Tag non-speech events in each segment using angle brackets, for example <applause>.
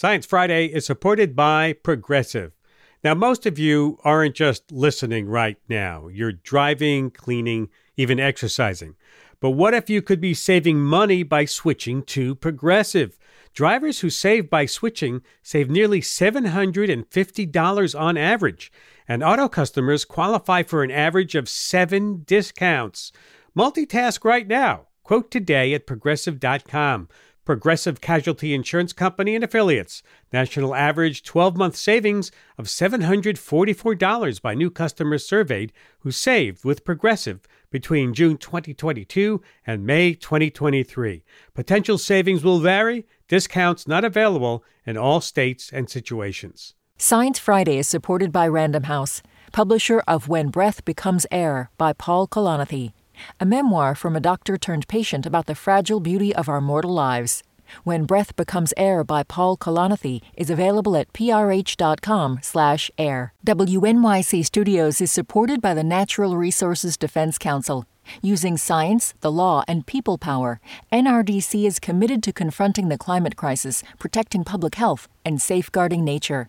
Science Friday is supported by Progressive. Now, most of you aren't just listening right now. You're driving, cleaning, even exercising. But what if you could be saving money by switching to Progressive? Drivers who save by switching save nearly $750 on average, and auto customers qualify for an average of seven discounts. Multitask right now. Quote today at progressive.com. Progressive Casualty Insurance Company and affiliates. National average 12 month savings of $744 by new customers surveyed who saved with Progressive between June 2022 and May 2023. Potential savings will vary, discounts not available in all states and situations. Science Friday is supported by Random House, publisher of When Breath Becomes Air by Paul Kalanithi, a memoir from a doctor turned patient about the fragile beauty of our mortal lives. When Breath Becomes Air by Paul Kalanithi is available at prh.com slash air. WNYC Studios is supported by the Natural Resources Defense Council. Using science, the law, and people power, NRDC is committed to confronting the climate crisis, protecting public health, and safeguarding nature.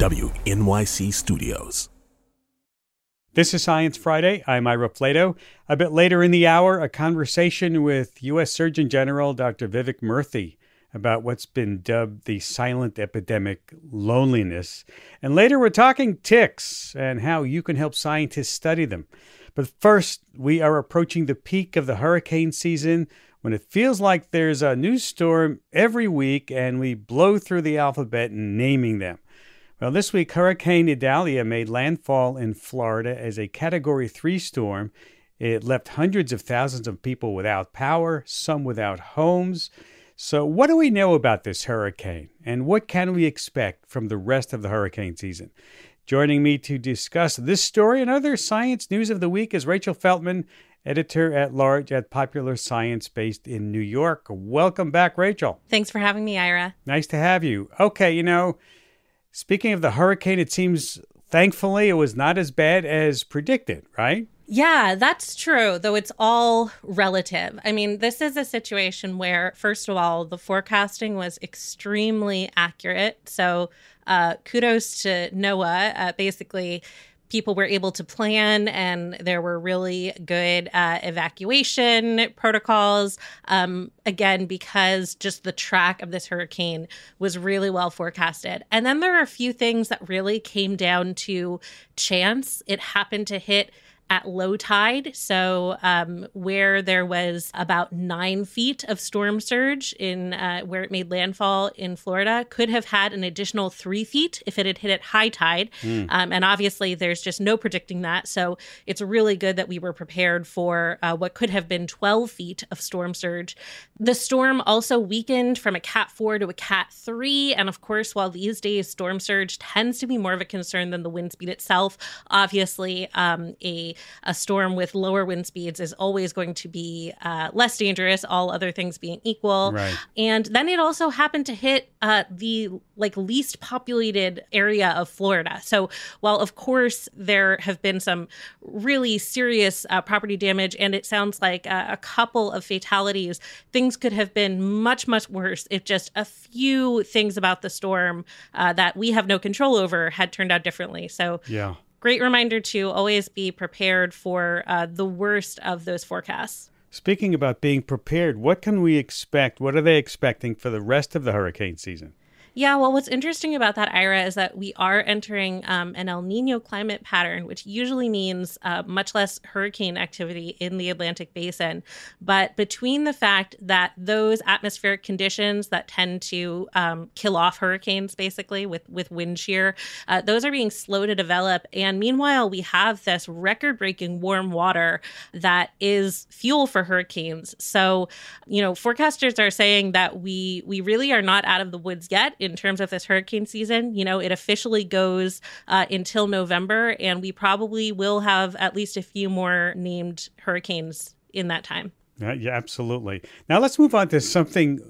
WNYC Studios. This is Science Friday. I'm Ira Flatow. A bit later in the hour, a conversation with U.S. Surgeon General Dr. Vivek Murthy about what's been dubbed the silent epidemic loneliness. And later, we're talking ticks and how you can help scientists study them. But first, we are approaching the peak of the hurricane season when it feels like there's a new storm every week and we blow through the alphabet naming them. Well, this week, Hurricane Idalia made landfall in Florida as a Category 3 storm. It left hundreds of thousands of people without power, some without homes. So, what do we know about this hurricane, and what can we expect from the rest of the hurricane season? Joining me to discuss this story and other science news of the week is Rachel Feltman, editor at large at Popular Science based in New York. Welcome back, Rachel. Thanks for having me, Ira. Nice to have you. Okay, you know, Speaking of the hurricane, it seems thankfully it was not as bad as predicted, right? Yeah, that's true, though it's all relative. I mean, this is a situation where, first of all, the forecasting was extremely accurate. So, uh, kudos to NOAA. Uh, basically, people were able to plan and there were really good uh, evacuation protocols. Um, again because just the track of this hurricane was really well forecasted. And then there are a few things that really came down to chance. It happened to hit at low tide. So, um, where there was about nine feet of storm surge in uh, where it made landfall in Florida, could have had an additional three feet if it had hit at high tide. Mm. Um, and obviously, there's just no predicting that. So, it's really good that we were prepared for uh, what could have been 12 feet of storm surge. The storm also weakened from a Cat 4 to a Cat 3. And of course, while these days storm surge tends to be more of a concern than the wind speed itself, obviously, um, a a storm with lower wind speeds is always going to be uh, less dangerous, all other things being equal. Right. And then it also happened to hit uh, the like least populated area of Florida. So while of course there have been some really serious uh, property damage, and it sounds like a, a couple of fatalities, things could have been much much worse if just a few things about the storm uh, that we have no control over had turned out differently. So yeah great reminder to always be prepared for uh, the worst of those forecasts. Speaking about being prepared, what can we expect? What are they expecting for the rest of the hurricane season? Yeah, well, what's interesting about that, Ira, is that we are entering um, an El Nino climate pattern, which usually means uh, much less hurricane activity in the Atlantic basin. But between the fact that those atmospheric conditions that tend to um, kill off hurricanes, basically with with wind shear, uh, those are being slow to develop. And meanwhile, we have this record-breaking warm water that is fuel for hurricanes. So, you know, forecasters are saying that we we really are not out of the woods yet in terms of this hurricane season. You know, it officially goes uh, until November, and we probably will have at least a few more named hurricanes in that time. Yeah, yeah, absolutely. Now let's move on to something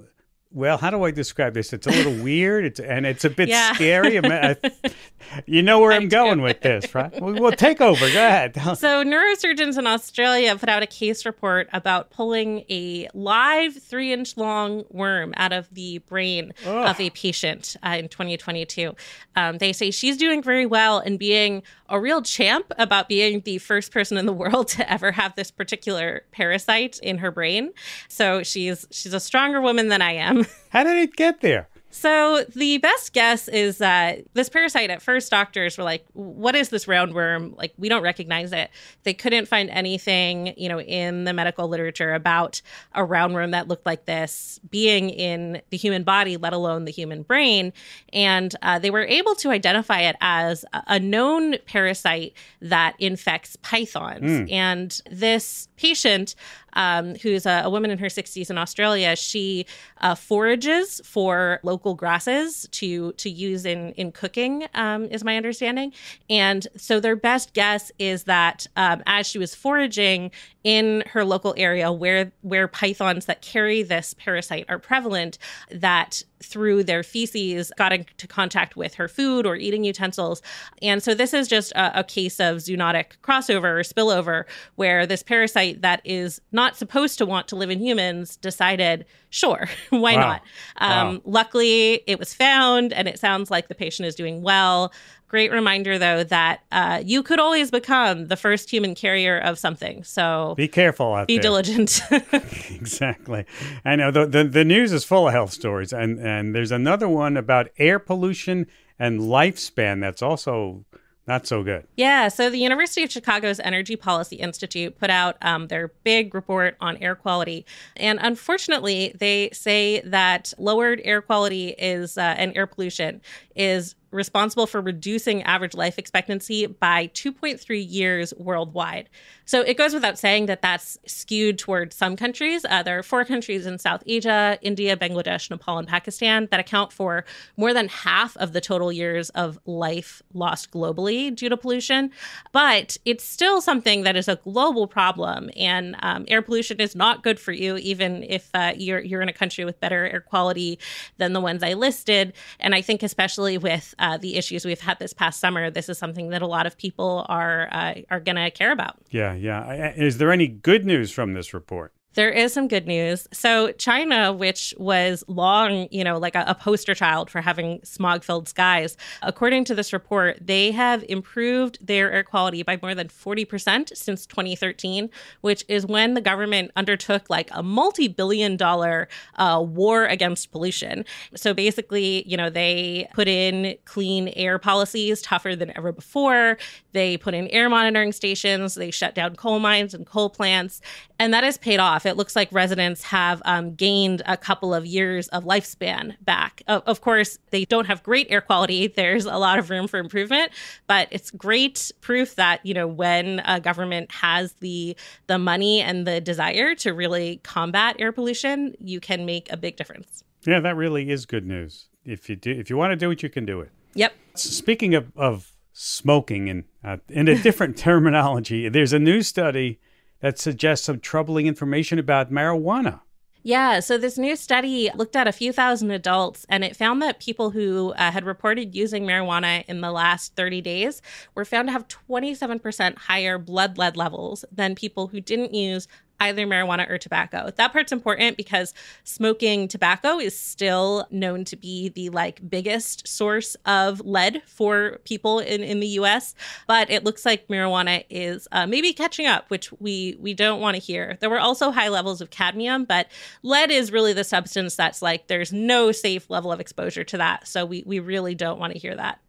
well, how do I describe this? It's a little <laughs> weird. It's and it's a bit yeah. scary. I, <laughs> you know where I I'm do. going with this, right? We'll, we'll take over. Go ahead. <laughs> so, neurosurgeons in Australia put out a case report about pulling a live three-inch long worm out of the brain Ugh. of a patient uh, in 2022. Um, they say she's doing very well and being a real champ about being the first person in the world <laughs> to ever have this particular parasite in her brain. So she's she's a stronger woman than I am. <laughs> How did it get there? So the best guess is that this parasite at first doctors were like, what is this roundworm? Like we don't recognize it. They couldn't find anything, you know, in the medical literature about a roundworm that looked like this being in the human body, let alone the human brain. And uh, they were able to identify it as a known parasite that infects pythons. Mm. And this patient um, who's a, a, woman in her 60s in Australia. She uh, forages for local grasses to to use in in cooking, um, is my understanding. And so their best guess is that um, as she was foraging in her local area, where where pythons that carry this parasite are prevalent, that through their feces got into contact with her food or eating utensils. And so this is just a, a, case of zoonotic crossover or spillover where this parasite that is not supposed to want to live in humans decided, sure, <laughs> why wow. not? Um, wow. Luckily, it was found and it sounds like the patient is doing well. Great reminder, though, that uh, you could always become the first human carrier of something. So be careful out be there. diligent. <laughs> <laughs> exactly. I know the, the, the news is full of health stories, and and there's another one about air pollution and lifespan that's also not so good. Yeah. So the University of Chicago's Energy Policy Institute put out um, their big report on air quality. And unfortunately, they say that lowered air quality is uh, and air pollution is responsible for reducing average life expectancy by 2.3 years worldwide. So it goes without saying that that's skewed toward some countries. Uh, there are four countries in South Asia India, Bangladesh, Nepal, and Pakistan that account for more than half of the total years of life lost globally due to pollution. But it's still something that is a global problem. And um, air pollution is not good for you, even if uh, you're, you're in a country with better air quality than the ones I listed. And I think, especially with uh, the issues we've had this past summer, this is something that a lot of people are uh, are going to care about. Yeah, yeah. Is there any good news from this report? There is some good news. So, China, which was long, you know, like a, a poster child for having smog filled skies, according to this report, they have improved their air quality by more than 40% since 2013, which is when the government undertook like a multi billion dollar uh, war against pollution. So, basically, you know, they put in clean air policies tougher than ever before. They put in air monitoring stations, they shut down coal mines and coal plants, and that has paid off. It looks like residents have um, gained a couple of years of lifespan back. Of, of course, they don't have great air quality. There's a lot of room for improvement, but it's great proof that you know when a government has the the money and the desire to really combat air pollution, you can make a big difference. Yeah, that really is good news. If you do, if you want to do it, you can do it. Yep. Speaking of, of smoking and uh, in a different <laughs> terminology, there's a new study that suggests some troubling information about marijuana. Yeah, so this new study looked at a few thousand adults and it found that people who uh, had reported using marijuana in the last 30 days were found to have 27% higher blood lead levels than people who didn't use either marijuana or tobacco. That part's important because smoking tobacco is still known to be the like biggest source of lead for people in, in the US. But it looks like marijuana is uh, maybe catching up, which we we don't want to hear. There were also high levels of cadmium, but lead is really the substance that's like there's no safe level of exposure to that. So we we really don't want to hear that.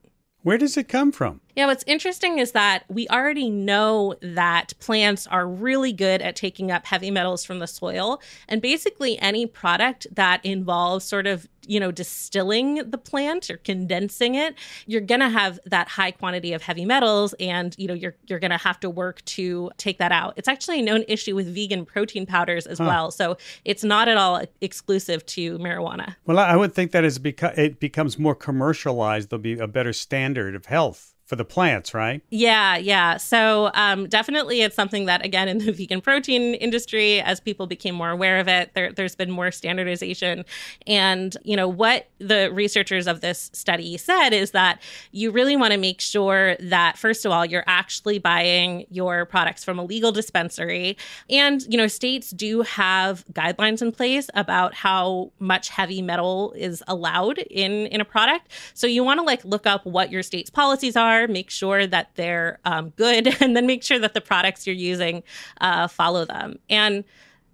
Where does it come from? Yeah, what's interesting is that we already know that plants are really good at taking up heavy metals from the soil. And basically, any product that involves sort of you know distilling the plant or condensing it you're going to have that high quantity of heavy metals and you know you're you're going to have to work to take that out. It's actually a known issue with vegan protein powders as huh. well. So it's not at all exclusive to marijuana. Well i would think that as it becomes more commercialized. There'll be a better standard of health for the plants, right? Yeah, yeah. So um, definitely, it's something that again in the <laughs> vegan protein industry, as people became more aware of it, there, has been more standardization. And you know what the researchers of this study said is that you really want to make sure that first of all you're actually buying your products from a legal dispensary, and you know states do have guidelines in place about how much heavy metal is allowed in in a product. So you want to like look up what your state's policies are are, make sure that they're um, good, <laughs> and then make sure that the products you're using uh, follow them. And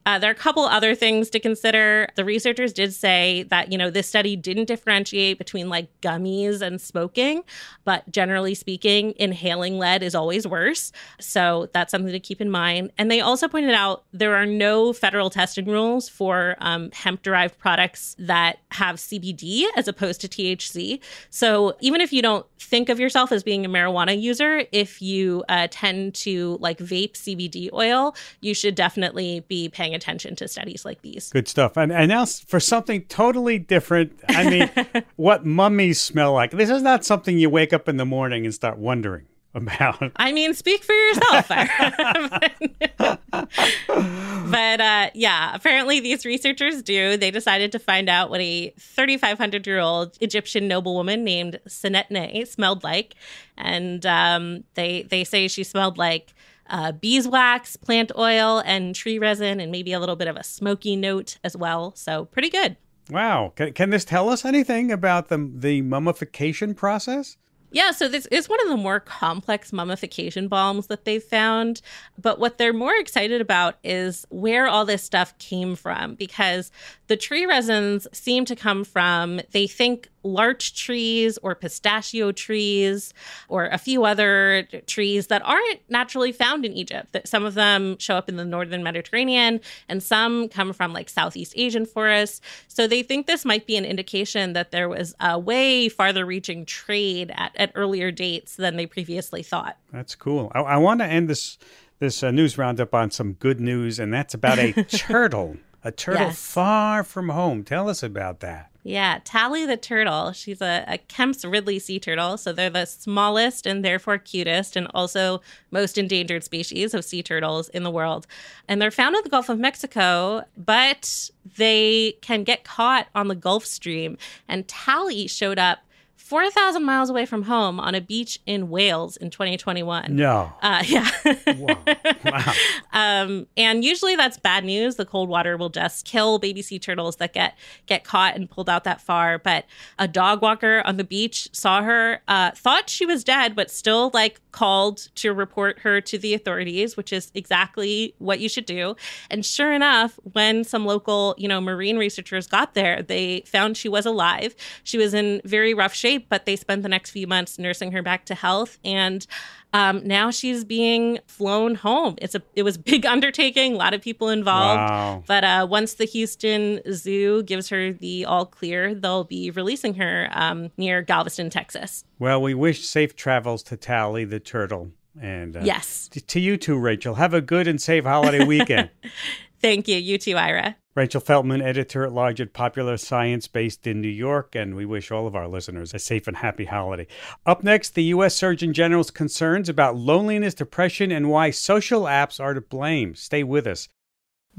uh, there are a couple other things to consider. The researchers did say that, you know, this study didn't differentiate between like gummies and smoking, but generally speaking, inhaling lead is always worse. So that's something to keep in mind. And they also pointed out there are no federal testing rules for um, hemp derived products that have CBD as opposed to THC. So even if you don't think of yourself as being a marijuana user, if you uh, tend to like vape CBD oil, you should definitely be paying attention to studies like these. Good stuff. And, and now for something totally different, I mean, <laughs> what mummies smell like. This is not something you wake up in the morning and start wondering about. <laughs> I mean, speak for yourself. <laughs> but, uh, yeah, apparently these researchers do. They decided to find out what a 3,500 year old Egyptian noblewoman named Senetnay smelled like, and um, they they say she smelled like uh, beeswax, plant oil, and tree resin, and maybe a little bit of a smoky note as well. So pretty good. Wow. Can, can this tell us anything about the, the mummification process? Yeah, so this is one of the more complex mummification balms that they've found. But what they're more excited about is where all this stuff came from because the tree resins seem to come from, they think, larch trees or pistachio trees or a few other trees that aren't naturally found in Egypt. Some of them show up in the northern Mediterranean and some come from like Southeast Asian forests. So they think this might be an indication that there was a way farther reaching trade at, at earlier dates than they previously thought. That's cool. I, I want to end this this uh, news roundup on some good news, and that's about a <laughs> turtle. A turtle yes. far from home. Tell us about that. Yeah, Tally the turtle. She's a, a Kemp's Ridley sea turtle. So they're the smallest and therefore cutest and also most endangered species of sea turtles in the world. And they're found in the Gulf of Mexico, but they can get caught on the Gulf Stream. And Tally showed up 4,000 miles away from home on a beach in Wales in 2021. No. Uh, <laughs> yeah. wow. wow. <laughs> Um, and usually that's bad news. The cold water will just kill baby sea turtles that get get caught and pulled out that far. But a dog walker on the beach saw her, uh, thought she was dead, but still like called to report her to the authorities, which is exactly what you should do. And sure enough, when some local, you know, marine researchers got there, they found she was alive. She was in very rough shape but they spent the next few months nursing her back to health. And um, now she's being flown home. It's a it was a big <laughs> undertaking, a lot of people involved. Wow. But uh, once the Houston Zoo gives her the all clear, they'll be releasing her um, near Galveston, Texas. Well, we wish safe travels to Tally the turtle. And uh, yes, to you too, Rachel. Have a good and safe holiday weekend. <laughs> Thank you. You too, Ira. Rachel Feltman, editor at large at Popular Science, based in New York, and we wish all of our listeners a safe and happy holiday. Up next, the U.S. Surgeon General's concerns about loneliness, depression, and why social apps are to blame. Stay with us.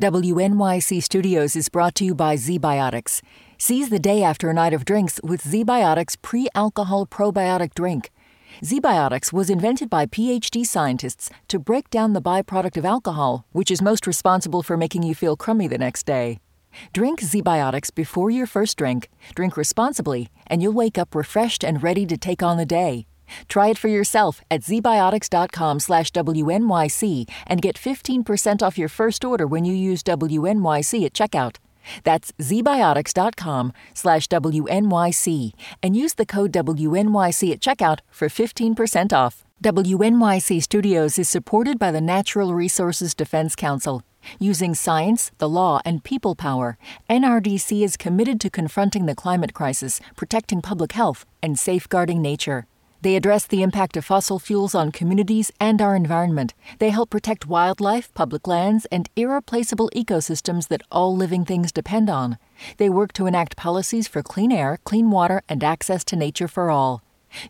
WNYC Studios is brought to you by ZBiotics. Seize the day after a night of drinks with ZBiotics pre alcohol probiotic drink. ZBiotics was invented by PhD scientists to break down the byproduct of alcohol, which is most responsible for making you feel crummy the next day. Drink ZBiotics before your first drink, drink responsibly, and you'll wake up refreshed and ready to take on the day. Try it for yourself at zbiotics.com slash WNYC and get 15% off your first order when you use WNYC at checkout. That's zbiotics.com slash WNYC and use the code WNYC at checkout for 15% off. WNYC Studios is supported by the Natural Resources Defense Council. Using science, the law, and people power, NRDC is committed to confronting the climate crisis, protecting public health, and safeguarding nature. They address the impact of fossil fuels on communities and our environment. They help protect wildlife, public lands, and irreplaceable ecosystems that all living things depend on. They work to enact policies for clean air, clean water, and access to nature for all.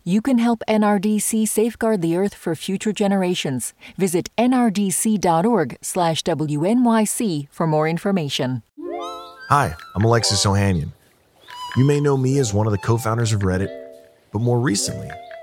You can help NRDC safeguard the earth for future generations. Visit nrdc.org/wnyc for more information. Hi, I'm Alexis Ohanian. You may know me as one of the co-founders of Reddit, but more recently,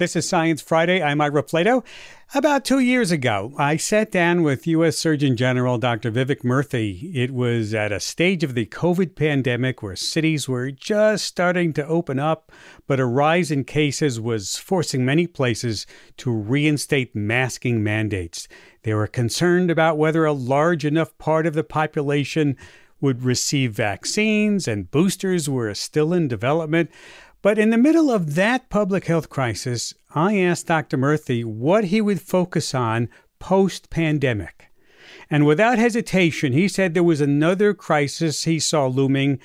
This is Science Friday. I'm Ira Flatow. About two years ago, I sat down with U.S. Surgeon General Dr. Vivek Murthy. It was at a stage of the COVID pandemic where cities were just starting to open up, but a rise in cases was forcing many places to reinstate masking mandates. They were concerned about whether a large enough part of the population would receive vaccines, and boosters were still in development. But in the middle of that public health crisis, I asked Dr. Murthy what he would focus on post pandemic. And without hesitation, he said there was another crisis he saw looming,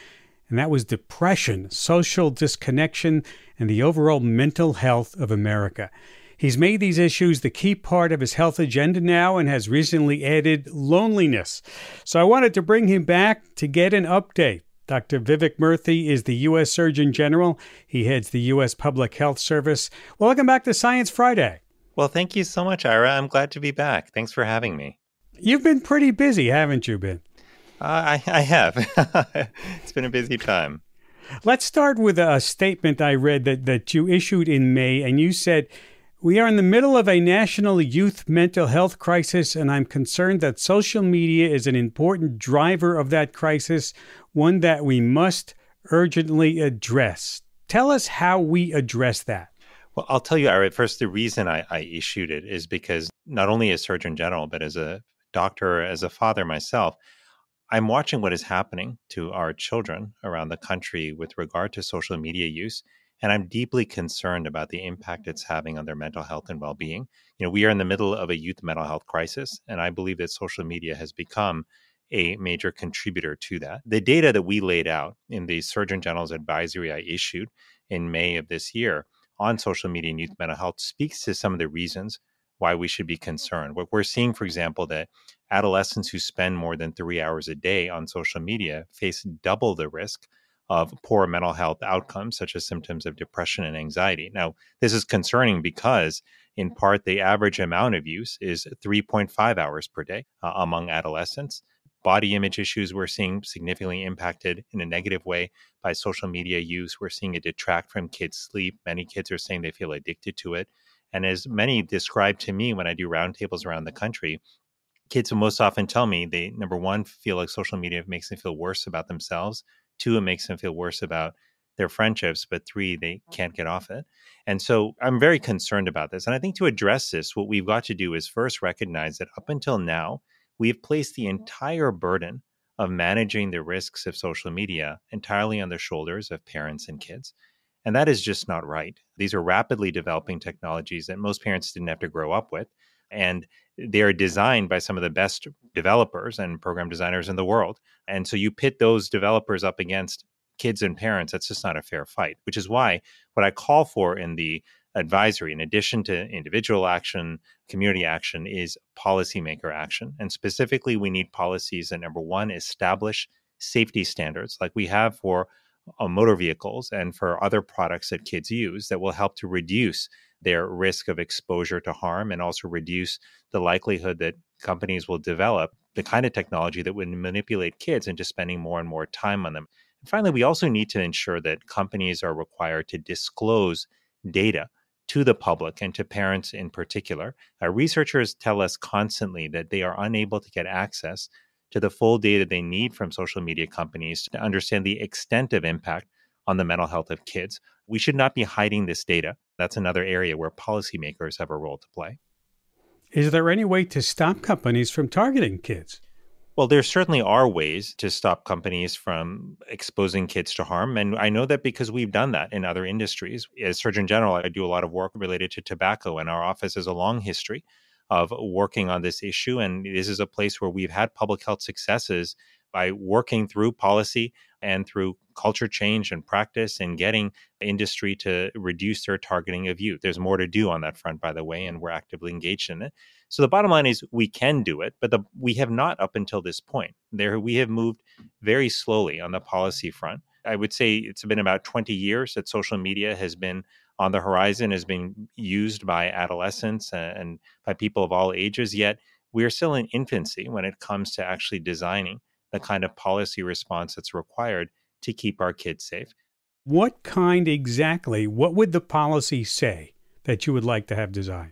and that was depression, social disconnection, and the overall mental health of America. He's made these issues the key part of his health agenda now and has recently added loneliness. So I wanted to bring him back to get an update. Dr. Vivek Murthy is the U.S. Surgeon General. He heads the U.S. Public Health Service. Welcome back to Science Friday. Well, thank you so much, Ira. I'm glad to be back. Thanks for having me. You've been pretty busy, haven't you been? Uh, I, I have. <laughs> it's been a busy time. Let's start with a statement I read that, that you issued in May, and you said, we are in the middle of a national youth mental health crisis, and I'm concerned that social media is an important driver of that crisis, one that we must urgently address. Tell us how we address that. Well, I'll tell you, Ira, first, the reason I, I issued it is because not only as Surgeon General, but as a doctor, as a father myself, I'm watching what is happening to our children around the country with regard to social media use and I'm deeply concerned about the impact it's mm-hmm. having on their mental health and well-being. You know, we are in the middle of a youth mental health crisis, and I believe that social media has become a major contributor to that. The data that we laid out in the Surgeon General's advisory I issued in May of this year on social media and youth mm-hmm. mental health speaks to some of the reasons why we should be mm-hmm. concerned. What we're seeing, for example, that adolescents who spend more than three hours a day on social media face double the risk of poor mental health outcomes, such as symptoms of depression and anxiety. Now, this is concerning because, in part, the average amount of use is 3.5 hours per day uh, among adolescents. Body image issues we're seeing significantly impacted in a negative way by social media use. We're seeing it detract from kids' sleep. Many kids are saying they feel addicted to it. And as many describe to me when I do roundtables around the country, kids will most often tell me they, number one, feel like social media makes them feel worse about themselves Two, it makes them feel worse about their friendships, but three, they can't mm-hmm. get off it. And so I'm very concerned about this. And I think to address this, what we've got to do is first recognize that up until now, we have placed the mm-hmm. entire burden of managing the risks of social media entirely on the shoulders of parents and kids. And that is just not right. These are rapidly developing technologies that most parents didn't have to grow up with. And they are designed by some of the best developers and program designers in the world. And so you pit those developers up against kids and parents. That's just not a fair fight, which is why what I call for in the advisory, in addition to individual action, community action, is policymaker action. And specifically, we need policies that number one, establish safety standards like we have for uh, motor vehicles and for other products that kids use that will help to reduce their risk of exposure to harm and also reduce the likelihood that companies will develop the kind of technology that would manipulate kids into spending more and more time on them. And finally, we also need to ensure that companies are required to disclose data to the public and to parents in particular. Uh, researchers tell us constantly that they are unable to get access to the full data they need from social media companies to understand the extent of impact on the mental health of kids. We should not be hiding this data. That's another area where policymakers have a role to play. Is there any way to stop companies from targeting kids? Well, there certainly are ways to stop companies from exposing kids to harm. And I know that because we've done that in other industries. As Surgeon General, I do a lot of work related to tobacco, and our office has a long history of working on this issue. And this is a place where we've had public health successes by working through policy and through culture change and practice and getting industry to reduce their targeting of youth. There's more to do on that front, by the way, and we're actively engaged in it. So the bottom line is we can do it, but the, we have not up until this point. There, we have moved very slowly on the policy front. I would say it's been about 20 years that social media has been on the horizon, has been used by adolescents and by people of all ages. Yet we are still in infancy when it comes to actually designing the kind of policy response that's required to keep our kids safe. What kind exactly? What would the policy say that you would like to have designed?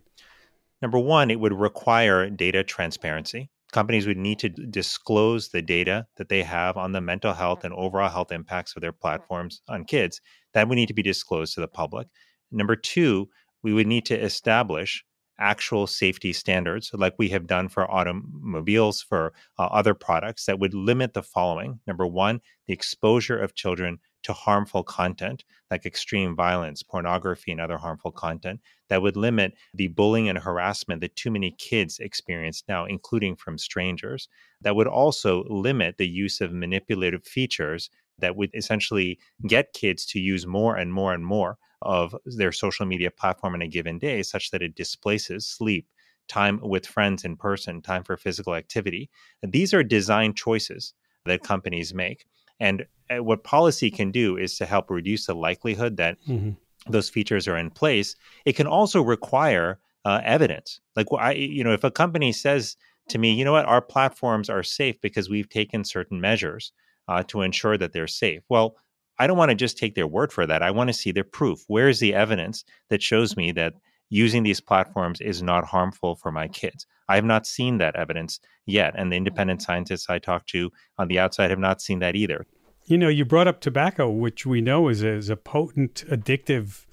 Number one, it would require data transparency. Companies would need to disclose the data that they have on the mental health and overall health impacts of their platforms on kids. That would need to be disclosed to the public. Number two, we would need to establish actual safety standards, like we have done for automobiles, for uh, other products, that would limit the following. Number one, the exposure of children to harmful content like extreme violence, pornography, and other harmful content that would limit the bullying and harassment that too many kids experience now, including from strangers. That would also limit the use of manipulative features that would essentially get kids to use more and more and more of their social media platform in a given day, such that it displaces sleep, time with friends in person, time for physical activity. These are design choices that companies make. And uh, what policy can do is to help reduce the likelihood that mm-hmm. those features are in place. It can also require uh, evidence. Like, I, you know, if a company says to me, you know what, our platforms are safe because we've taken certain measures uh, to ensure that they're safe. Well, I don't want to just take their word for that. I want to see their proof. Where is the evidence that shows me that using these platforms is not harmful for my kids? I have not seen that evidence yet. And the independent mm-hmm. scientists I talked to on the outside have not seen that either. You know, you brought up tobacco, which we know is a, is a potent addictive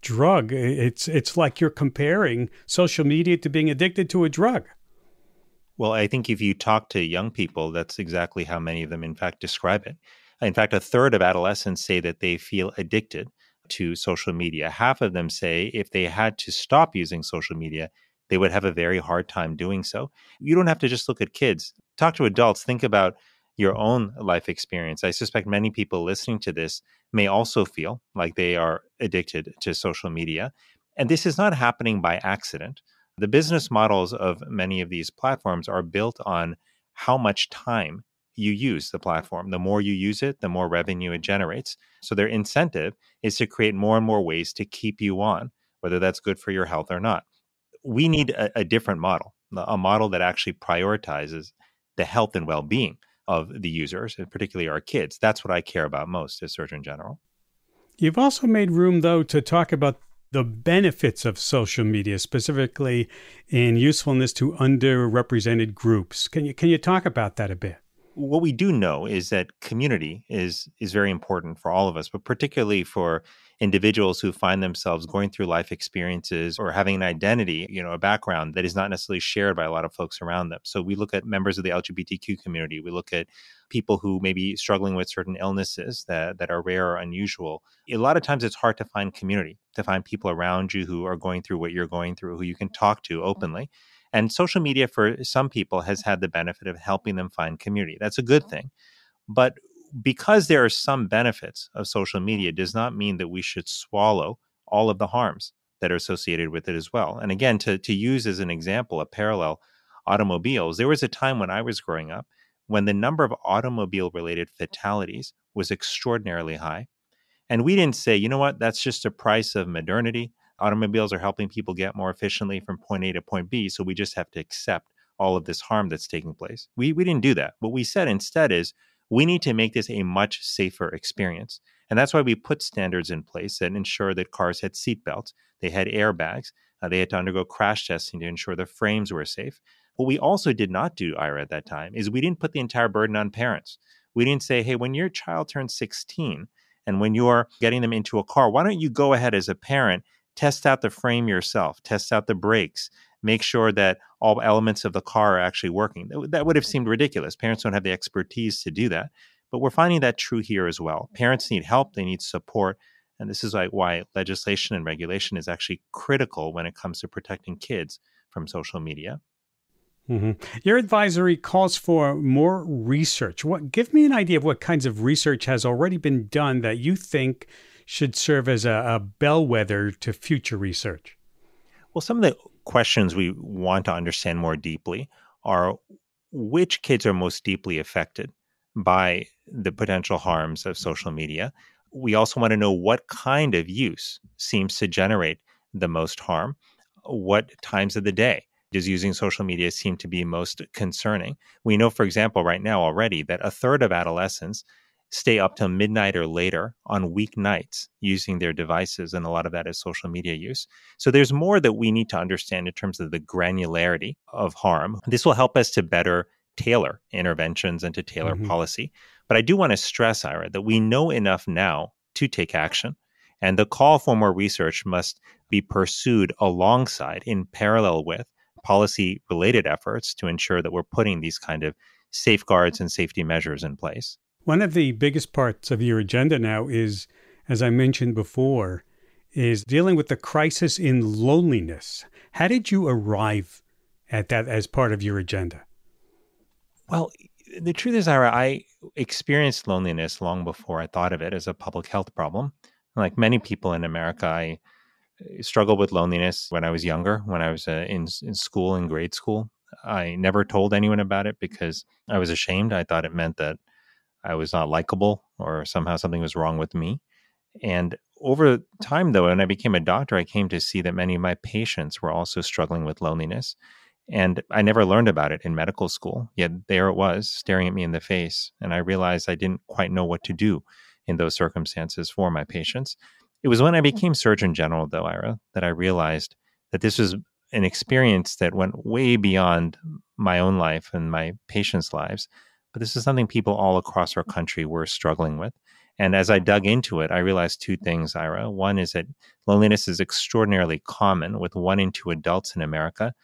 drug. It's it's like you're comparing social media to being addicted to a drug. Well, I think if you talk to young people, that's exactly how many of them, in fact, describe it. In fact, a third of adolescents say that they feel addicted to social media. Half of them say if they had to stop using social media, they would have a very hard time doing so. You don't have to just look at kids, talk to adults, think about your own life experience. I suspect many people listening to this may also feel like they are addicted to social media. And this is not happening by accident. The business models of many of these platforms are built on how much time you use the platform. The more you use it, the more revenue it generates. So their incentive is to create more and more ways to keep you on, whether that's good for your health or not. We need a, a different model, a model that actually prioritizes the health and well being of the users, and particularly our kids. That's what I care about most as Surgeon General. You've also made room, though, to talk about the benefits of social media, specifically in usefulness to underrepresented groups. Can you can you talk about that a bit? What we do know is that community is is very important for all of us, but particularly for individuals who find themselves going through life experiences or having an identity, you know, a background that is not necessarily shared by a lot of folks around them. So we look at members of the LGBTQ community, we look at people who may be struggling with certain illnesses that, that are rare or unusual. A lot of times it's hard to find community, to find people around you who are going through what you're going through, who you can talk to mm-hmm. openly. And social media for some people has had the benefit of helping them find community. That's a good mm-hmm. thing. But because there are some benefits of social media does not mean that we should swallow all of the harms that are associated with it as well. And again, to, to use as an example, a parallel, automobiles, there was a time when I was growing up when the number of automobile related fatalities was extraordinarily high. And we didn't say, you know what, that's just a price of modernity automobiles are helping people get more efficiently from point A to point B. So we just have to accept all of this harm that's taking place. We, we didn't do that. What we said instead is we need to make this a much safer experience. And that's why we put standards in place that ensure that cars had seatbelts, they had airbags, uh, they had to undergo crash testing to ensure the frames were safe. What we also did not do, Ira, at that time, is we didn't put the entire burden on parents. We didn't say, hey, when your child turns 16 and when you're getting them into a car, why don't you go ahead as a parent, test out the frame yourself, test out the brakes, make sure that all elements of the car are actually working. That would have seemed ridiculous. Parents don't have the expertise to do that. But we're finding that true here as well. Parents need help, they need support. And this is why legislation and regulation is actually critical when it comes to protecting kids from social media. Mm-hmm. Your advisory calls for more research. What give me an idea of what kinds of research has already been done that you think should serve as a, a bellwether to future research? Well, some of the questions we want to understand more deeply are which kids are most deeply affected by the potential harms of social media. We also want to know what kind of use seems to generate the most harm, what times of the day does using social media seem to be most concerning. We know, for example, right now already that a third of adolescents stay up till midnight or later on weeknights using their devices. And a lot of that is social media use. So there's more that we need to understand in terms of the granularity of harm. This will help us to better tailor interventions and to tailor mm-hmm. policy. But I do want to stress, Ira, that we know enough now to take action. And the call for more research must be pursued alongside, in parallel with, policy related efforts to ensure that we're putting these kind of safeguards and safety measures in place. One of the biggest parts of your agenda now is, as I mentioned before, is dealing with the crisis in loneliness. How did you arrive at that as part of your agenda? Well, the truth is, Ira, I experienced loneliness long before I thought of it as a public health problem. Like many people in America, I struggled with loneliness when I was younger, when I was uh, in, in school, in grade school. I never told anyone about it because I was ashamed. I thought it meant that I was not likable or somehow something was wrong with me. And over mm. time, though, when I became a doctor, I came to see that many of my patients were also struggling with loneliness. And I never learned about it in medical school, yet there it was staring at me in the face. And I realized I didn't quite know what to do in those circumstances for my patients. It was when I mm. became Surgeon General, though, Ira, that I realized that this was an experience that went way beyond my own life and my patients' lives but this is something people all across our country were struggling with. And as I dug into it, I realized two things, Ira. One is that loneliness is extraordinarily common with one in two adults in America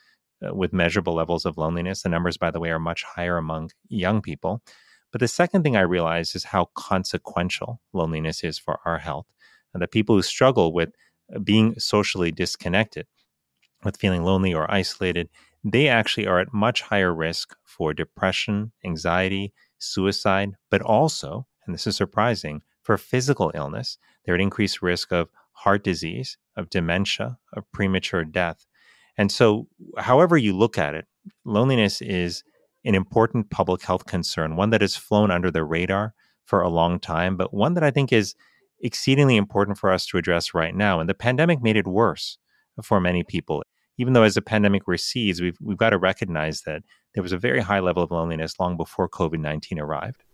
uh, with measurable levels of loneliness. The numbers, by the way, are much higher among young people. But the second thing I realized is how consequential loneliness is for our health. And the people who struggle with uh, being socially disconnected, with feeling lonely or isolated, they actually are at much higher risk for depression, anxiety, suicide, but also, and this is surprising, for physical illness. They're at increased risk of heart disease, of dementia, of premature death. And so, however you look at it, loneliness is an important public health concern, one that has flown under the radar for a long time, but one that I think is exceedingly important for us to address right now. And the pandemic made it worse for many people even though as the pandemic recedes, we've we've got to recognize that there was a very high level of loneliness long before COVID nineteen arrived.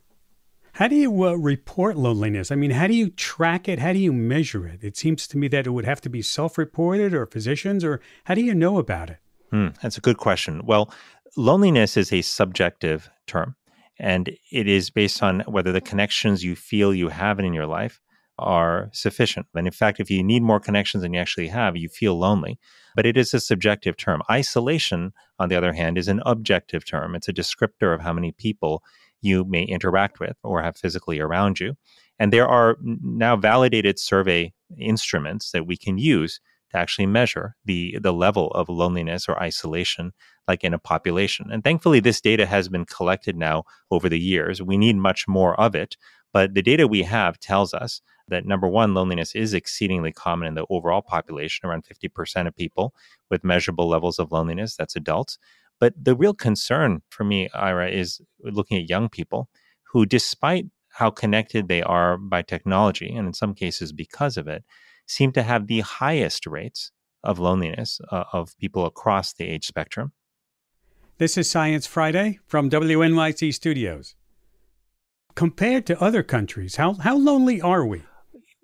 How do you uh, report loneliness? I mean, how do you track it? How do you measure it? It seems to me that it would have to be self-reported, or physicians, or how do you know about it? Hmm, that's a good question. Well, loneliness is a subjective term, and it is based on whether the connections you feel you have in your life are sufficient. And in fact, if you need more connections than you actually have, you feel lonely. But it is a subjective term. Isolation, on the other hand, is an objective term. It's a descriptor of how many people you may interact with or have physically around you. And there are now validated survey instruments that we can use to actually measure the, the level of loneliness or isolation like in a population. And thankfully, this data has been collected now over the years. We need much more of it. But the data we have tells us that number one, loneliness is exceedingly common in the overall population, around 50% of people with measurable levels of loneliness, that's adults. But the real concern for me, Ira, is looking at young people who, despite how connected they are by technology, and in some cases because of it, seem to have the highest rates of loneliness uh, of people across the age spectrum. This is Science Friday from WNYC Studios. Compared to other countries, how, how lonely are we?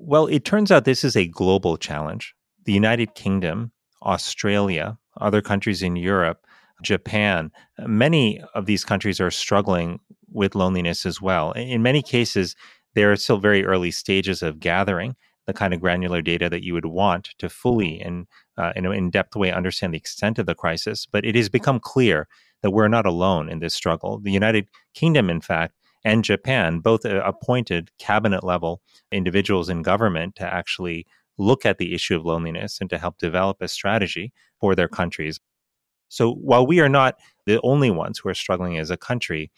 Well, it turns out this is a global challenge. The United Kingdom, Australia, other countries in Europe, Japan, many of these countries are struggling with loneliness as well. In many cases, there are still very early stages of gathering the kind of granular data that you would want to fully and uh, in an in-depth way understand the extent of the crisis. But it has become clear that we're not alone in this struggle. The United Kingdom, in fact, and Japan both uh, appointed cabinet level individuals in government to actually look at the issue of loneliness and to help develop a strategy for their countries. So while we are not the only ones who are struggling as a country,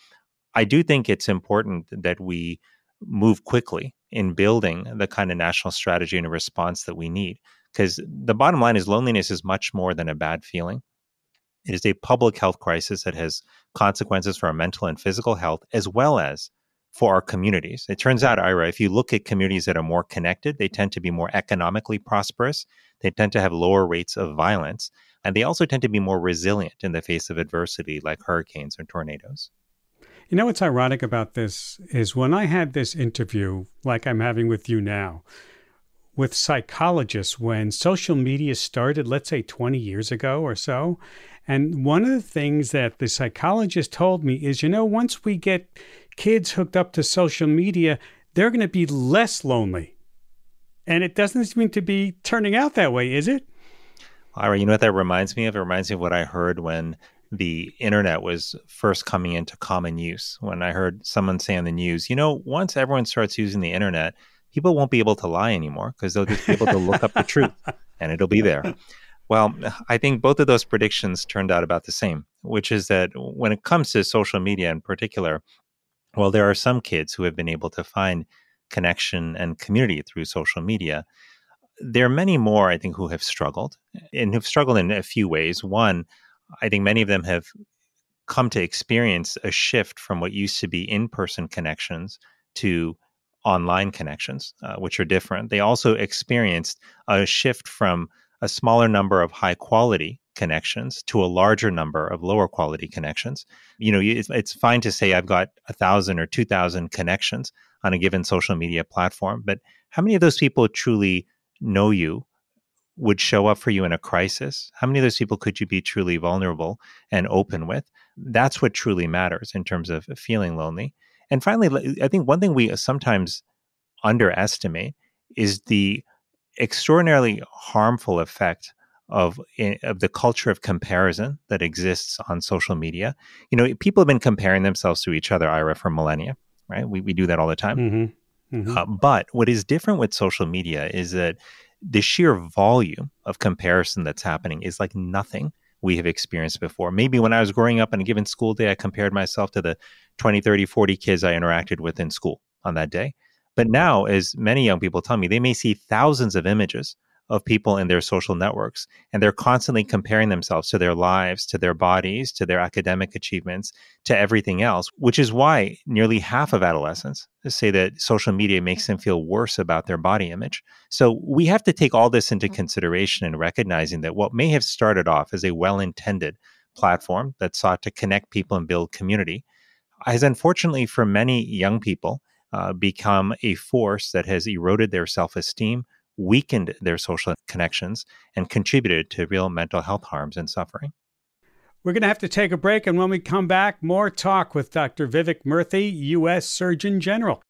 I do think it's important that we move quickly in building the kind of national strategy and response that we need. Because the bottom line is loneliness is much more than a bad feeling. It is a public health crisis that has consequences for our mental and physical health, as well as for our communities. It turns out, Ira, if you look at communities that are more connected, they tend to be more economically prosperous. They tend to have lower rates of violence. And they also tend to be more resilient in the face of adversity, like hurricanes or tornadoes. You know what's ironic about this is when I had this interview, like I'm having with you now, with psychologists when social media started, let's say 20 years ago or so. And one of the things that the psychologist told me is you know, once we get kids hooked up to social media, they're going to be less lonely. And it doesn't seem to be turning out that way, is it? Ira, you know what that reminds me of? It reminds me of what I heard when the internet was first coming into common use. When I heard someone say on the news, you know, once everyone starts using the internet, people won't be able to lie anymore because they'll just be able to look up the truth and it'll be there. Well, I think both of those predictions turned out about the same, which is that when it comes to social media in particular, well, there are some kids who have been able to find connection and community through social media. There are many more, I think, who have struggled and who've struggled in a few ways. One, I think many of them have come to experience a shift from what used to be in person connections to online connections, uh, which are different. They also experienced a shift from a smaller number of high quality connections to a larger number of lower quality connections. You know, it's, fine to say I've got a thousand or two thousand connections on a given social media platform, but how many of those people truly know you would show up for you in a crisis? How many of those people could you be truly vulnerable and open with? That's what truly matters in terms of feeling lonely. And finally, I think one thing we sometimes underestimate is the extraordinarily harmful effect of eh, of the culture of comparison that exists on social media. You know, people have been comparing themselves to each other, Ira, for millennia, right? We we do that all the time. Mm-hmm. Mm-hmm. Uh, but what is different with social media is that the sheer volume of comparison that's happening is like nothing we have experienced before. Maybe when I was growing up on a given school day, I compared myself to the 20, 30, 40 kids I interacted with in school on that day. But now, as many young people tell me, they may see thousands of images of people in their social networks. And they're constantly comparing themselves to their lives, to their bodies, to their academic achievements, to everything else, which is why nearly half of adolescents say that social media makes them feel worse about their body image. So we have to take all this into mm-hmm. consideration and recognizing that what may have started off as a well intended platform that sought to connect people and build community has unfortunately for many young people uh, become a force that has eroded their self esteem, weakened their social connections, and contributed to real mental health harms and suffering. We're going to have to take a break, and when we come back, more talk with Dr. Vivek Murthy, U.S. Surgeon General.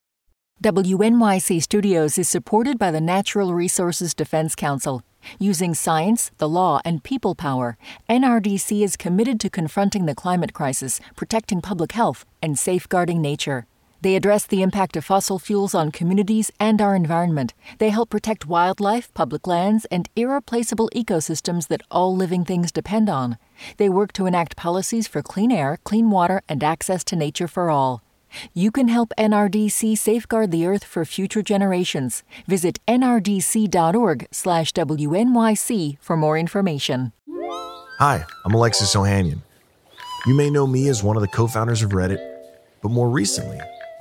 WNYC Studios is supported by the Natural Resources Defense Council. Using science, the law, and people power, NRDC is committed to confronting the climate crisis, protecting public health, and safeguarding nature. They address the impact of fossil fuels on communities and our environment. They help protect wildlife, public lands, and irreplaceable ecosystems that all living things depend on. They work to enact policies for clean air, clean water, and access to nature for all. You can help NRDC safeguard the earth for future generations. Visit nrdc.org/wnyc for more information. Hi, I'm Alexis Ohanian. You may know me as one of the co-founders of Reddit, but more recently,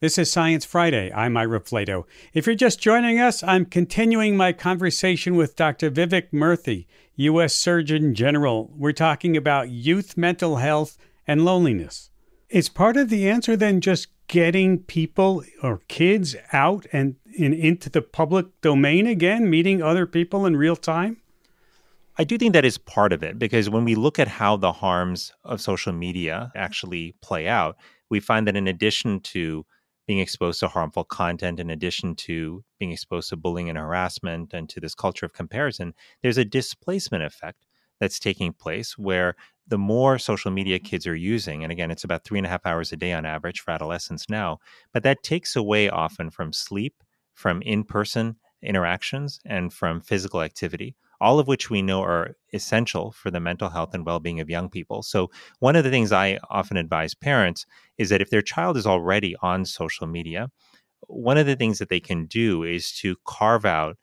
This is Science Friday. I'm Ira Flatow. If you're just joining us, I'm continuing my conversation with Dr. Vivek Murthy, U.S. Surgeon General. We're talking about youth mental health and loneliness. Is part of the answer then just getting people or kids out and, and into the public domain again, meeting other people in real time? I do think that is part of it because when we look at how the harms of social media actually play out, we find that in addition to being exposed to harmful content, in addition to being exposed to bullying and harassment and to this culture of comparison, there's a displacement effect that's taking place where the more social media kids are using, and again, it's about three and a half hours a day on average for adolescents now, but that takes away often from sleep, from in person interactions, and from physical activity all of which we know are essential for the mental health and well being of young people. So, one of the things I often advise parents is that if their child is already on social media, one of the things that they can do is to carve out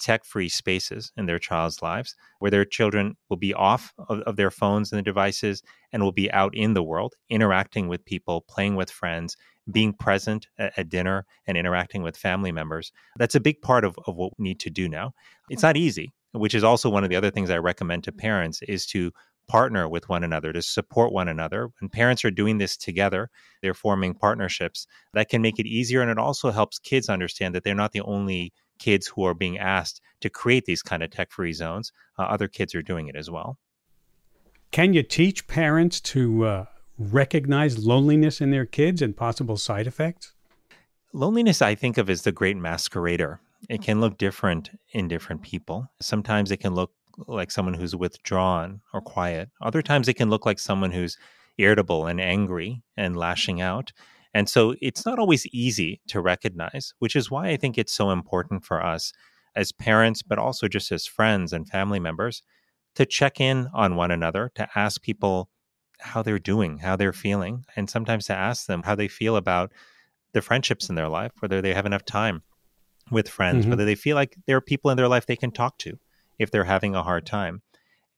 tech free spaces in their child's lives where their children will be off of, of, their phones and the devices and will be out in the world, interacting with people, playing with friends, being present at, dinner and interacting with family members. That's a big part of, of what we need to do now. It's not easy which is also one of the other things I recommend to parents is to partner with one another to support one another. When parents are doing this together, they're forming partnerships that can make it easier and it also helps kids understand that they're not the only kids who are being asked to create these kind of tech-free zones. Uh, other kids are doing it as well. Can you teach parents to uh, recognize loneliness in their kids and possible side effects? Loneliness, I think of as the great masquerader it can look different in different people. Sometimes it can look like someone who's withdrawn or quiet. Other times it can look like someone who's irritable and angry and lashing out. And so it's not always easy to recognize, which is why I think it's so important for us as parents, but also just as friends and family members to check in on one another, to ask people how they're doing, how they're feeling, and sometimes to ask them how they feel about the friendships in their life, whether they have enough time with friends, mm-hmm. whether they feel like there are people in their life they can talk to if they're having a hard time.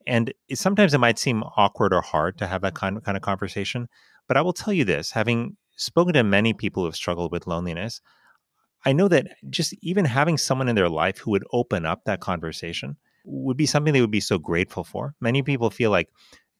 And it, sometimes it might seem awkward or hard to have that kind, kind of conversation. But I will tell you this having spoken to many people who have struggled with loneliness, I know that just even having someone in their life who would open up that conversation would be something they would be so grateful for. Many people feel like,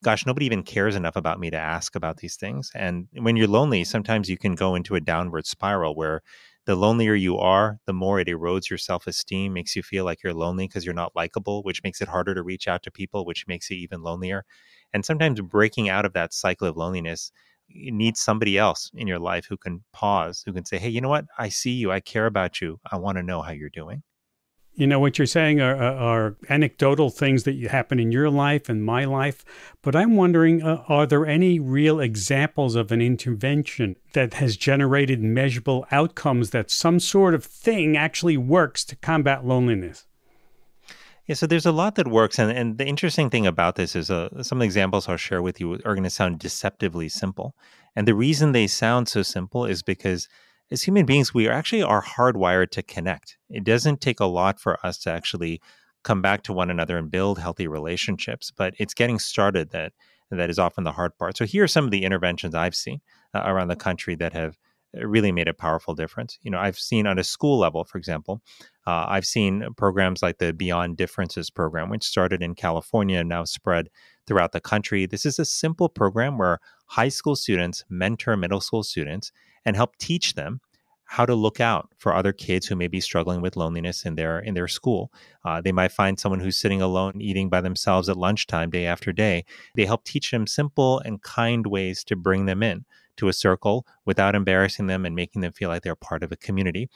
gosh, nobody even cares enough about me to ask about these things. And when you're lonely, sometimes you can go into a downward spiral where the lonelier you are, the more it erodes your self esteem, makes you feel like you're lonely because you're not likable, which makes it harder to reach out to people, which makes you even lonelier. And sometimes breaking out of that cycle of loneliness you need somebody else in your life who can pause, who can say, Hey, you know what? I see you. I care about you. I want to know how you're doing. You know, what you're saying are, are, anecdotal things that happen in your life and my life. But I'm wondering uh, are there any real examples of an intervention that has generated measurable outcomes that some sort of thing actually works to combat loneliness? Yeah, so there's a lot that works. And, and the interesting thing about this is uh, some of the examples I'll share with you are going to sound deceptively simple. And the reason they sound so simple is because as human beings, we actually are hardwired to connect. It doesn't take a lot for us to actually come back to one another and build healthy relationships, but it's getting started that that is often the hard part. So here are some of the interventions I've seen uh, around the country that have uh, really made a powerful difference. You know, I've seen on a school level, for example, uh, I've seen programs like the Beyond Differences program, which started in California and now spread throughout the country. This is a simple program where high school students mentor middle school students and help teach them how to look out for other kids who may be struggling with loneliness in their in their school. Uh, they might find someone who's sitting alone eating by themselves at lunchtime day after day. They help teach them simple and kind ways to bring them in to a circle without embarrassing them and making them feel like they're part of a community.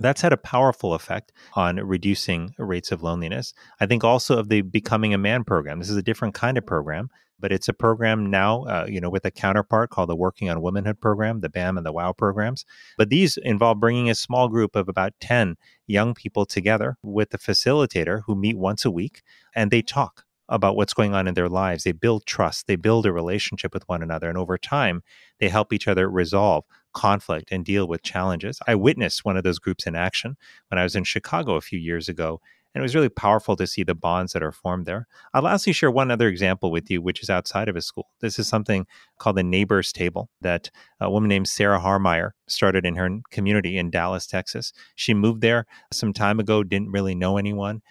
That's had a powerful effect on reducing rates of loneliness. I think also of the Becoming a Man program. This is a different kind of program but it's a program now, uh, you know, with a counterpart called the Working on Womanhood program, the BAM and the WOW programs. But these involve bringing a small group of about 10 young people together with a facilitator who meet once a week and they talk about what's going on in their lives. They build trust, they build a relationship with one another. And over time, they help each other resolve conflict and deal with challenges. I witnessed one of those groups in action when I was in Chicago a few years ago. And it was really powerful to see the bonds that are formed there. I'll lastly share one other example with you, which is outside of a school. This is something called the Neighbors Table that a woman named Sarah Harmeyer started in her community in Dallas, Texas. She moved there some time ago, didn't really know anyone,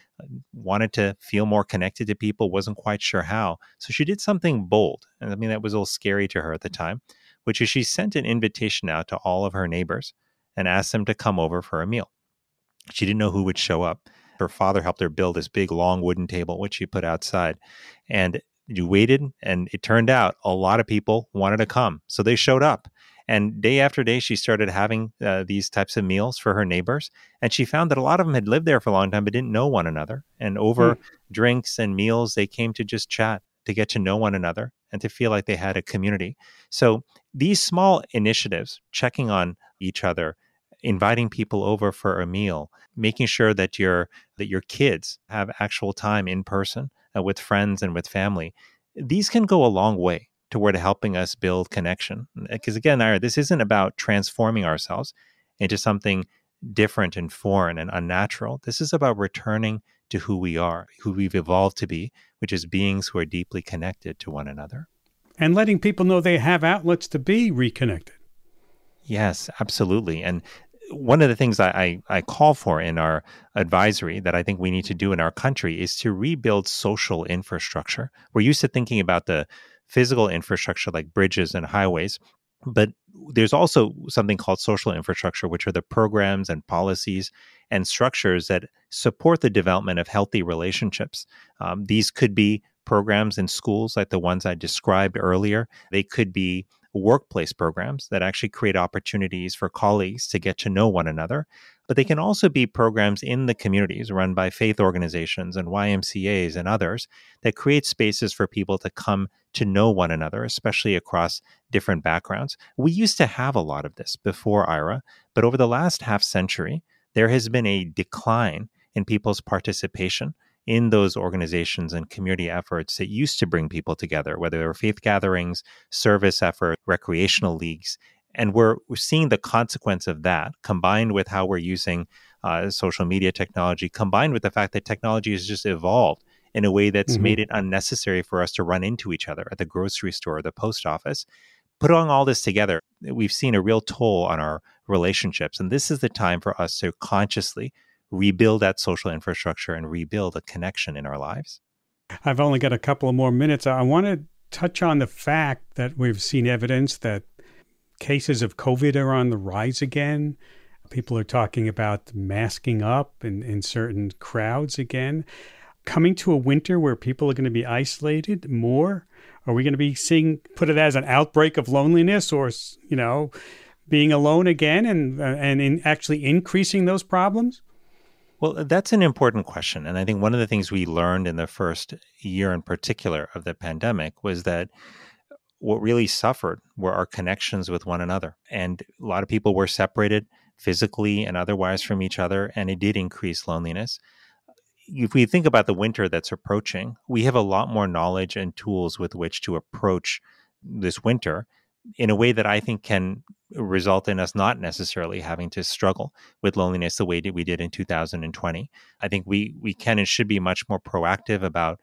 wanted to feel more connected to people, wasn't quite sure how. So she did something bold. And I mean, that was a little scary to her at the time, which is she sent an invitation out to all of her neighbors and asked them to come over for a meal. She didn't know who would show up. Her father helped her build this big, long wooden table, which she put outside. And you waited, and it turned out a lot of people wanted to come. So they showed up. And day after day, she started having uh, these types of meals for her neighbors. And she found that a lot of them had lived there for a long time, but didn't know one another. And over mm. drinks and meals, they came to just chat, to get to know one another, and to feel like they had a community. So these small initiatives, checking on each other, inviting people over for a meal, making sure that your that your kids have actual time in person uh, with friends and with family. These can go a long way toward helping us build connection. Because again, Ira, this isn't about transforming ourselves into something different and foreign and unnatural. This is about returning to who we are, who we've evolved to be, which is beings who are deeply connected to one another. And letting people know they have outlets to be reconnected. Yes, absolutely. And one of the things I, I, I, call for in our advisory that I think we need to do in our country is to rebuild social infrastructure. We're used to thinking about the physical infrastructure like bridges and highways. But there's also something called social infrastructure, which are the programs and policies and structures that support the development of healthy relationships. Um, these could be programs in schools like the ones I described earlier. They could be workplace programs that actually create opportunities for colleagues to get to know one another. But they mm-hmm. can also be programs in the communities run by faith organizations and YMCAs and others that create spaces for people to come to know one another, especially across different backgrounds. We used to have a lot of this before Ira, but over the last half century, there has been a decline in people's participation in those organizations and community efforts that used to bring people together, whether they were faith gatherings, service efforts, recreational leagues. And we're, we're seeing the consequence of that combined with how we're using uh, social media technology, combined with the fact that technology has just evolved in a way that's mm-hmm. made it unnecessary for us to run into each other at the grocery store or the post office. Putting all this together, we've seen a real toll on our relationships. And this is the time for us to consciously rebuild that social infrastructure and rebuild a connection in our lives. I've only got a couple of more minutes. I want to touch on the fact that we've seen evidence that cases of COVID are on the rise again. People are talking about masking up in, in certain crowds again. Coming to a winter where people are going to be isolated more? Are we going to be seeing, put it as an outbreak of loneliness or, you know, being alone again and, uh, and in actually increasing those problems? Well, that's an important question. And I think one of the things we learned in the first year in particular of the pandemic was that what really suffered were our connections with one another. And a lot of people were separated physically and otherwise from each other, and it did increase loneliness. If we think about the winter that's approaching, we have a lot more knowledge and tools with which to approach this winter in a way that I think can result in us not necessarily having to struggle with loneliness the way that we did in 2020. I think we we can and should be much more proactive about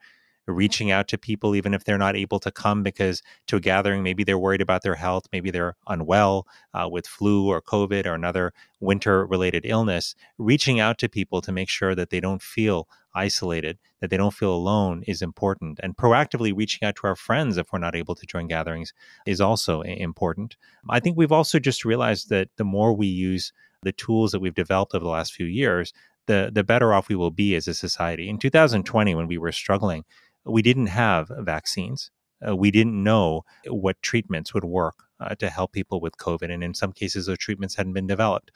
reaching out to people even if they're not able to come because to a gathering maybe they're worried about their health maybe they're unwell uh, with flu or covid or another winter related illness reaching out to people to make sure that they don't feel isolated that they don't feel alone is important and proactively reaching out to our friends if we're not able to join gatherings is also important i think we've also just realized that the more we use the tools that we've developed over the last few years the the better off we will be as a society in 2020 when we were struggling we didn't have vaccines. Uh, we didn't know what treatments would work uh, to help people with COVID. And in some cases, those treatments hadn't been developed.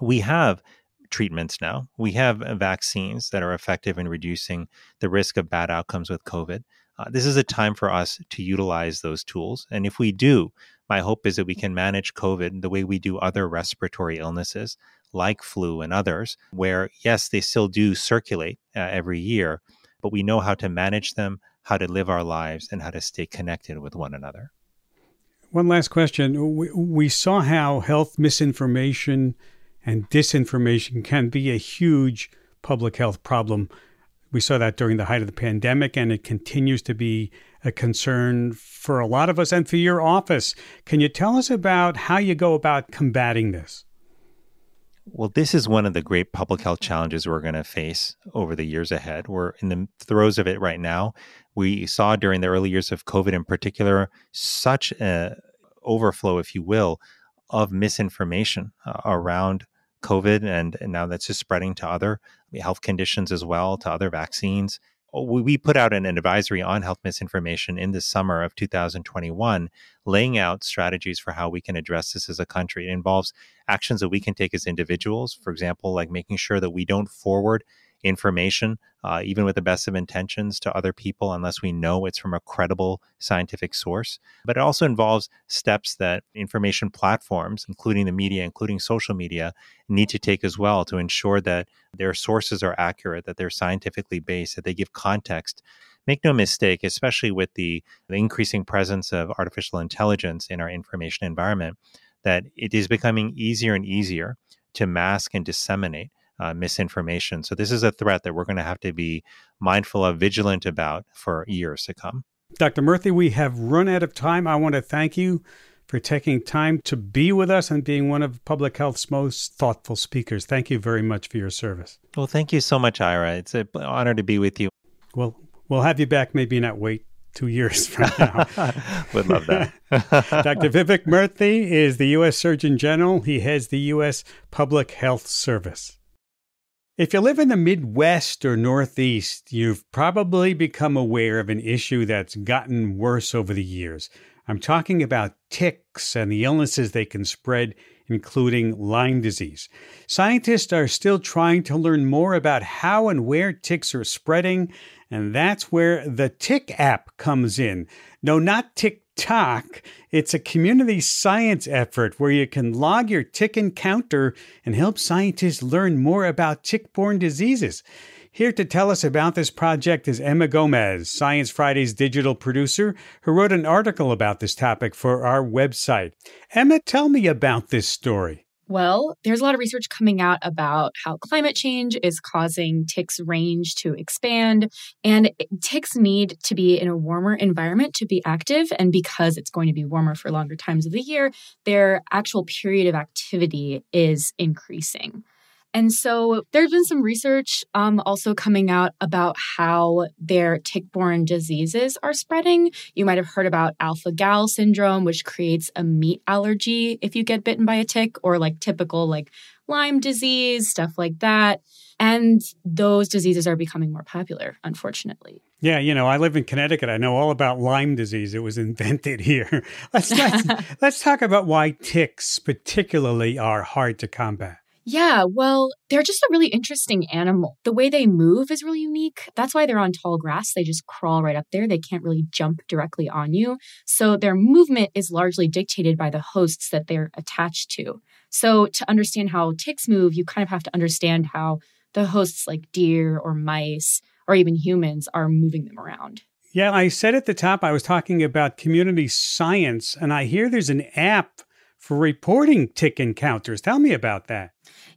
We have treatments now. We have vaccines that are effective in reducing the risk of bad outcomes with COVID. Uh, this is a time for us to utilize those tools. And if we do, my hope is that we can manage COVID the way we do other respiratory illnesses like flu and others, where, yes, they still do circulate uh, every year, but we know how to manage them, how to live our lives, and how to stay connected with one another. One last question. We, we saw how health misinformation and disinformation can be a huge public health problem. We saw that during the height of the pandemic, and it continues to be a concern for a lot of us and for your office. Can you tell us about how you go about combating this? Well, this is one of the great public health challenges we're going to face over the years ahead. We're in the throes of it right now. We saw during the early years of COVID, in particular, such a overflow, if you will, of misinformation uh, around COVID, and, and now that's just spreading to other health conditions as well, to other vaccines. Oh, we put out an advisory on health misinformation in the summer of 2021, laying out strategies for how we can address this as a country. It involves actions that we can take as individuals, for example, like making sure that we don't forward information, uh, even with the best of intentions, to other people unless we know it's from a credible scientific source. But it also involves steps that information platforms, including the media, including social media, need to take as well to ensure that their sources are accurate, that they're scientifically based, that they give context. Make no mistake, especially with the, the increasing presence of artificial intelligence in our information environment, that it is becoming easier and easier to mask and disseminate uh, misinformation. So this is a threat that we're going to have to be mindful of, vigilant about for years to come. Dr. Murthy, we have run out of time. I want to thank you for taking time to be with us and being one of public health's most thoughtful speakers. Thank you very much for your service. Well, thank you so much, Ira. It's an honor to be with you. Well, we'll have you back maybe not wait two years from <laughs> now. <laughs> Would love that. <laughs> Dr. Vivek Murthy is the U.S. Surgeon General. He heads the U.S. Public Health Service. If you live in the Midwest or Northeast, you've probably become aware of an issue that's gotten worse over the years. I'm talking about ticks and the illnesses they can spread, including Lyme disease. Scientists are still trying to learn more about how and where ticks are spreading, and that's where the Tick app comes in. No, not Tick TikTok. It's a community science effort where you can log your tick encounter and help scientists learn more about tick borne diseases. Here to tell us about this project is Emma Gomez, Science Friday's digital producer, who wrote an article about this topic for our website. Emma, tell me about this story. Well, there's a lot of research coming out about how climate change is causing ticks' range to expand, and ticks need to be in a warmer environment to be active. And because it's going to be warmer for longer times of the year, their actual period of activity is increasing. And so there's been some research um, also coming out about how their tick borne diseases are spreading. You might have heard about alpha gal syndrome, which creates a meat allergy if you get bitten by a tick, or like typical like Lyme disease, stuff like that. And those diseases are becoming more popular, unfortunately. Yeah, you know, I live in Connecticut. I know all about Lyme disease. It was invented <laughs> here. let's, let's, <laughs> let's talk about why ticks, particularly, are hard to combat. Yeah, well, they're just a really interesting animal. The way they move is really unique. That's why they're on tall grass. They just crawl right up there. They can't really jump directly on you. So their movement is largely dictated by the hosts that they're attached to. So to understand how ticks move, you kind of have to understand how the hosts like deer or mice or even humans are moving them around. Yeah, I said at the top I was talking about community science, and I hear there's an app for reporting tick encounters. Tell me about that.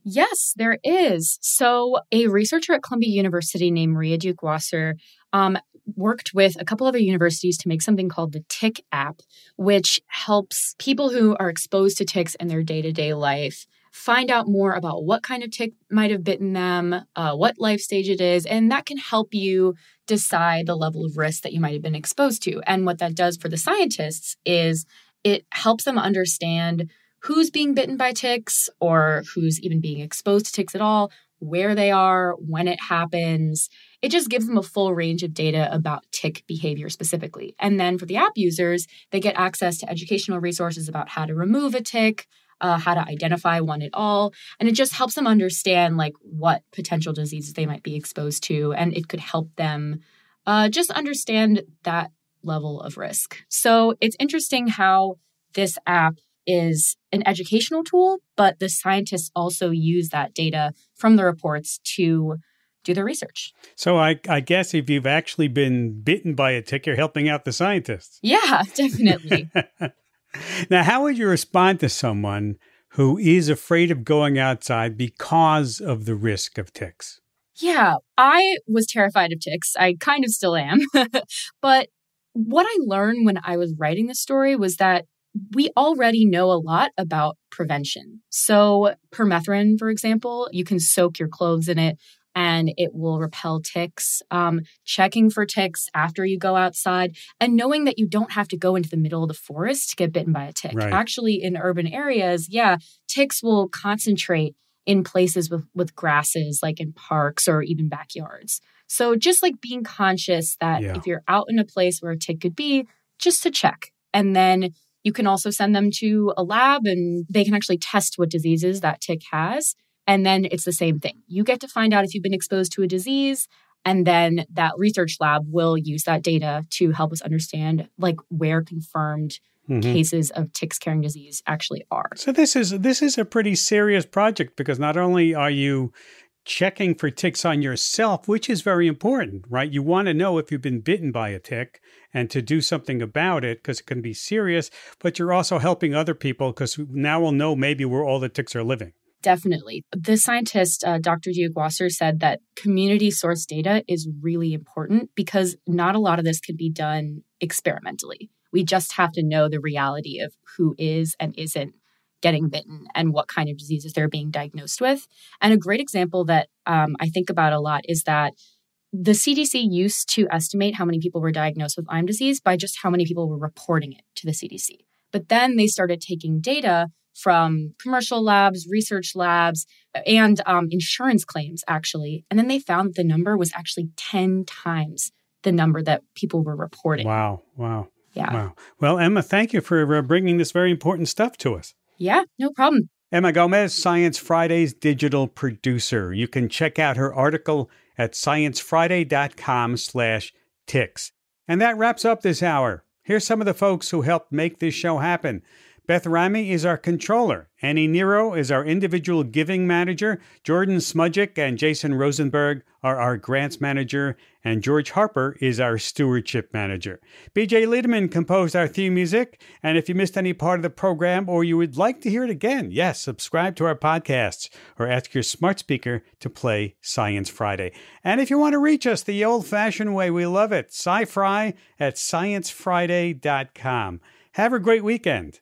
Yes, there is. So, a researcher at Columbia University named Maria Diuk-Wasser um, worked with a couple other universities to make something called the Tick app, which helps people who are exposed to ticks in their day to day life find out more about what kind of tick might have bitten them, uh, what life stage it is, and that can help you decide the level of risk that you might have been exposed to. And what that does for the scientists is it helps them understand who's being bitten by ticks or who's even being exposed to ticks at all, where they are, when it happens. It just gives them a full range of data about tick behavior specifically. And then for the app users, they get access to educational resources about how to remove a tick, uh, how to identify one at all. And it just helps them understand like what potential diseases they might be exposed to. And it could help them uh, just understand that level of risk. So it's interesting how this app is an educational tool, but the scientists also use that data from the reports to do the research. So I, I guess if you've actually been bitten by a tick, you're helping out the scientists. <laughs> Yeah, definitely. <laughs> now, how would you respond to someone who is afraid of going outside because of the risk of ticks? Yeah, I was terrified of ticks. I kind of still am. <laughs> but what I learned when I was writing the story was that we already know a lot about prevention. So, permethrin, for example, you can soak your clothes in it and it will repel ticks. Um, checking for ticks after you go outside and knowing that you don't have to go into the middle of the forest to get bitten by a tick. Right. Actually, in urban areas, yeah, ticks will concentrate in places with, with grasses, like in parks or even backyards. So just like being conscious that Yeah. if you're out in a place where a tick could be, just to check. And then you can also send them to a lab and they can actually test what diseases that tick has. And then it's the same thing. You get to find out if you've been exposed to a disease. And then that research lab will use that data to help us understand like where confirmed Mhm. cases of ticks carrying disease actually are. So this is this is a pretty serious project because not only are you checking for ticks on yourself, which is very important, right? You want to know if you've been bitten by a tick and to do something about it because it can be serious, but you're also helping other people because now we'll know maybe where all the ticks are living. Definitely. The scientist, uh, Dr. Diuk-Wasser, said that community source data is really important because not a lot of this can be done experimentally. We just have to know the reality of who is and isn't getting bitten and what kind of diseases they're being diagnosed with. And a great example that um, I think about a lot is that the CDC used to estimate how many people were diagnosed with Lyme disease by just how many people were reporting it to the CDC. But then they started taking data from commercial labs, research labs, and um, insurance claims, actually. And then they found that the number was actually 10 times the number that people were reporting. Wow, wow, Yeah. wow. Well, Emma, thank you for uh, bringing this very important stuff to us. Yeah, no problem. Emma Gomez, Science Friday's digital producer. You can check out her article at sciencefriday.com slash ticks. And that wraps up this hour. Here's some of the folks who helped make this show happen. Beth Rami is our controller. Annie Nero is our individual giving manager. Jordan Smudgick and Jason Rosenberg are our grants manager. And George Harper is our stewardship manager. BJ Liederman composed our theme music. And if you missed any part of the program or you would like to hear it again, yes, subscribe to our podcasts or ask your smart speaker to play Science Friday. And if you want to reach us the old fashioned way, we love it. Sci-Fri at sciencefriday.com. Have a great weekend.